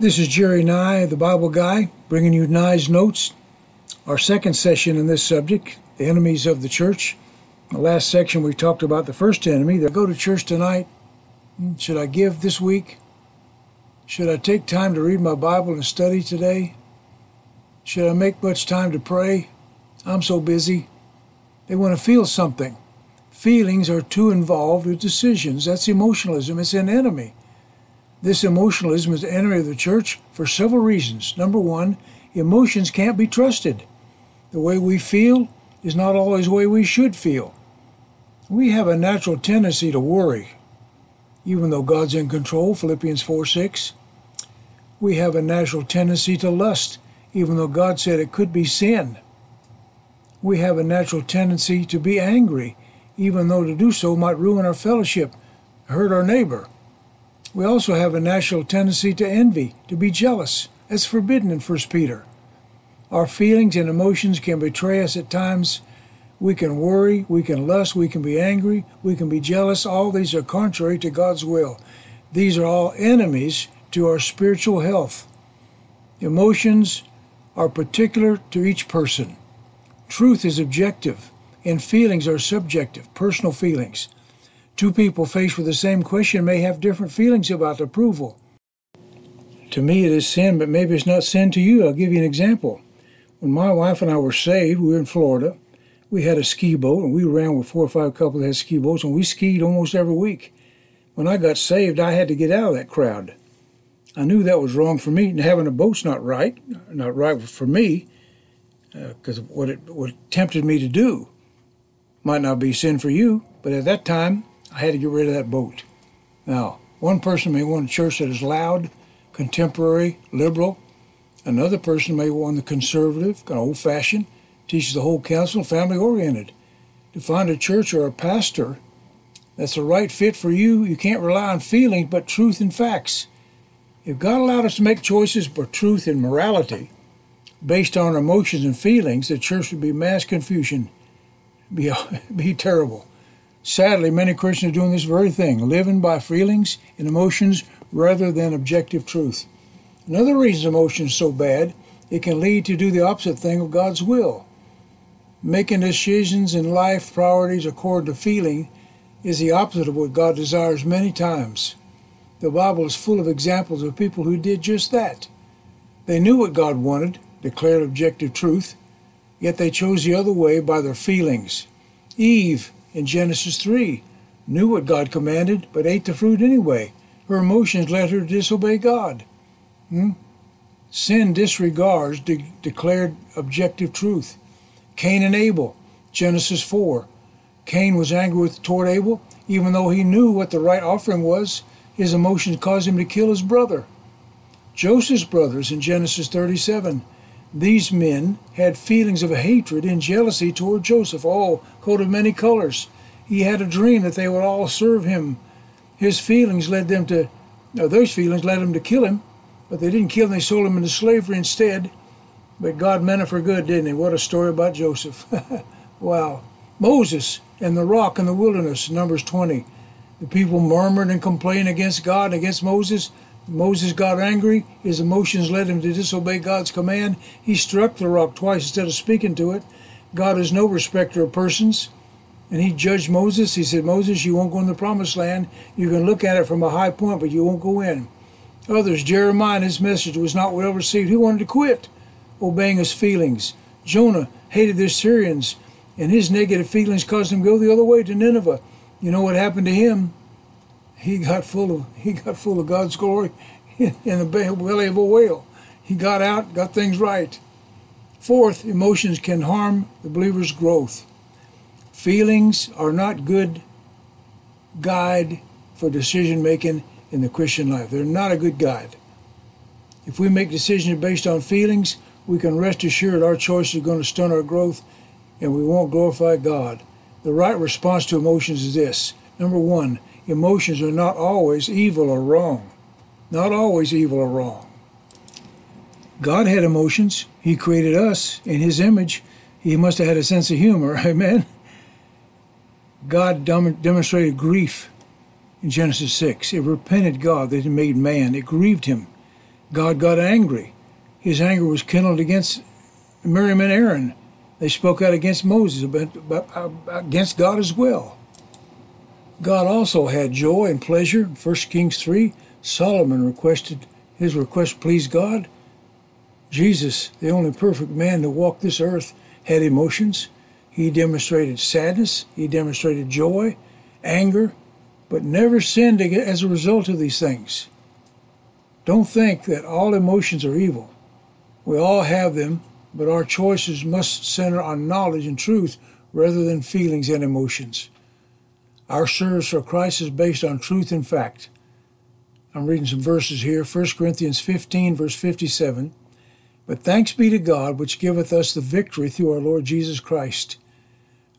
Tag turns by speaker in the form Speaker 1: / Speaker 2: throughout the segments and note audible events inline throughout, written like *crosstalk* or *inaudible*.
Speaker 1: This is Jerry Nye, the Bible Guy, bringing you Nye's Notes, our second session in this subject, the enemies of the church. In the last section, we talked about the first enemy. That go to church tonight. Should I give this week? Should I take time to read my Bible and study today? Should I make much time to pray? I'm so busy. They want to feel something. Feelings are too involved with decisions. That's emotionalism. It's an enemy. This emotionalism is the enemy of the church for several reasons. Number one, emotions can't be trusted. The way we feel is not always the way we should feel. We have a natural tendency to worry, even though God's in control, Philippians 4 6. We have a natural tendency to lust, even though God said it could be sin. We have a natural tendency to be angry, even though to do so might ruin our fellowship, hurt our neighbor. We also have a natural tendency to envy, to be jealous. That's forbidden in 1 Peter. Our feelings and emotions can betray us at times. We can worry, we can lust, we can be angry, we can be jealous. All these are contrary to God's will. These are all enemies to our spiritual health. Emotions are particular to each person. Truth is objective, and feelings are subjective, personal feelings. Two people faced with the same question may have different feelings about approval. To me, it is sin, but maybe it's not sin to you. I'll give you an example. When my wife and I were saved, we were in Florida. We had a ski boat, and we ran with four or five couples that had ski boats, and we skied almost every week. When I got saved, I had to get out of that crowd. I knew that was wrong for me, and having a boat's not right, not right for me, because uh, what it what it tempted me to do might not be sin for you, but at that time I had to get rid of that boat. Now, one person may want a church that is loud, contemporary, liberal. Another person may want the conservative, kind of old fashioned, teaches the whole counsel, family oriented. To find a church or a pastor that's the right fit for you, you can't rely on feelings but truth and facts. If God allowed us to make choices for truth and morality based on emotions and feelings, the church would be mass confusion, be, *laughs* be terrible. Sadly, many Christians are doing this very thing, living by feelings and emotions rather than objective truth. Another reason emotion is so bad, it can lead to do the opposite thing of God's will. Making decisions in life priorities according to feeling is the opposite of what God desires many times. The Bible is full of examples of people who did just that. They knew what God wanted, declared objective truth, yet they chose the other way by their feelings. Eve in Genesis 3 knew what God commanded, but ate the fruit anyway. Her emotions led her to disobey God. Hmm? Sin disregards de- declared objective truth. Cain and Abel, Genesis 4. Cain was angry with, toward Abel, even though he knew what the right offering was. His emotions caused him to kill his brother. Joseph's brothers in Genesis 37. These men had feelings of hatred and jealousy toward Joseph, all coat of many colors. He had a dream that they would all serve him. His feelings led them to, no, those feelings led them to kill him, but they didn't kill him, they sold him into slavery instead. But God meant it for good, didn't he? What a story about Joseph. *laughs* wow. Moses and the rock in the wilderness, Numbers 20. The people murmured and complained against God and against Moses. Moses got angry. His emotions led him to disobey God's command. He struck the rock twice instead of speaking to it. God is no respecter of persons. And he judged Moses. He said, Moses, you won't go in the promised land. You can look at it from a high point, but you won't go in. Others, Jeremiah, his message was not well received. He wanted to quit, obeying his feelings. Jonah hated the Syrians, and his negative feelings caused him to go the other way to Nineveh. You know what happened to him? he got full of he got full of God's glory *laughs* in the belly of a whale. He got out, got things right. Fourth, emotions can harm the believer's growth. Feelings are not good guide for decision making in the Christian life. They're not a good guide. If we make decisions based on feelings, we can rest assured our choices are going to stunt our growth and we won't glorify God. The right response to emotions is this. Number one, emotions are not always evil or wrong. Not always evil or wrong. God had emotions. He created us in His image. He must have had a sense of humor. *laughs* Amen. God demonstrated grief in Genesis 6. It repented God that He made man. It grieved Him. God got angry. His anger was kindled against Miriam and Aaron. They spoke out against Moses, but, uh, against God as well. God also had joy and pleasure. 1 Kings 3, Solomon requested, his request pleased God. Jesus, the only perfect man to walk this earth, had emotions. He demonstrated sadness, he demonstrated joy, anger, but never sinned as a result of these things. Don't think that all emotions are evil. We all have them, but our choices must center on knowledge and truth rather than feelings and emotions. Our service for Christ is based on truth and fact. I'm reading some verses here 1 Corinthians 15, verse 57. But thanks be to God, which giveth us the victory through our Lord Jesus Christ.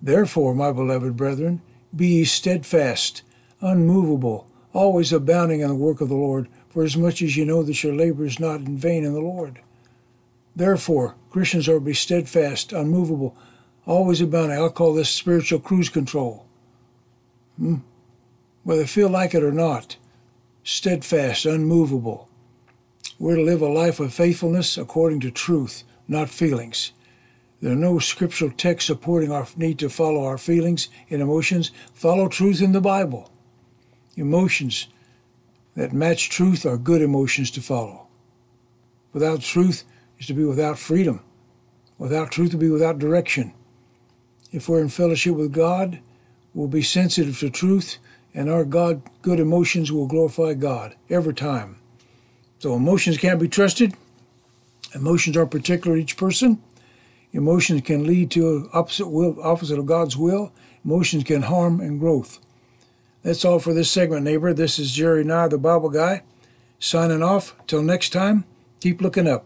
Speaker 1: Therefore, my beloved brethren, be ye steadfast, unmovable, always abounding in the work of the Lord, for as much as you know that your labor is not in vain in the Lord. Therefore, Christians are to be steadfast, unmovable, always abounding. I'll call this spiritual cruise control. Hmm? Whether they feel like it or not, steadfast, unmovable. We're to live a life of faithfulness according to truth, not feelings. There are no scriptural texts supporting our need to follow our feelings and emotions. Follow truth in the Bible. Emotions that match truth are good emotions to follow. Without truth is to be without freedom. Without truth to be without direction. If we're in fellowship with God, we'll be sensitive to truth, and our God good emotions will glorify God every time. So emotions can't be trusted. Emotions are particular to each person. Emotions can lead to opposite will, opposite of God's will. Emotions can harm and growth. That's all for this segment, neighbor. This is Jerry Nye, the Bible guy, signing off. Till next time, keep looking up.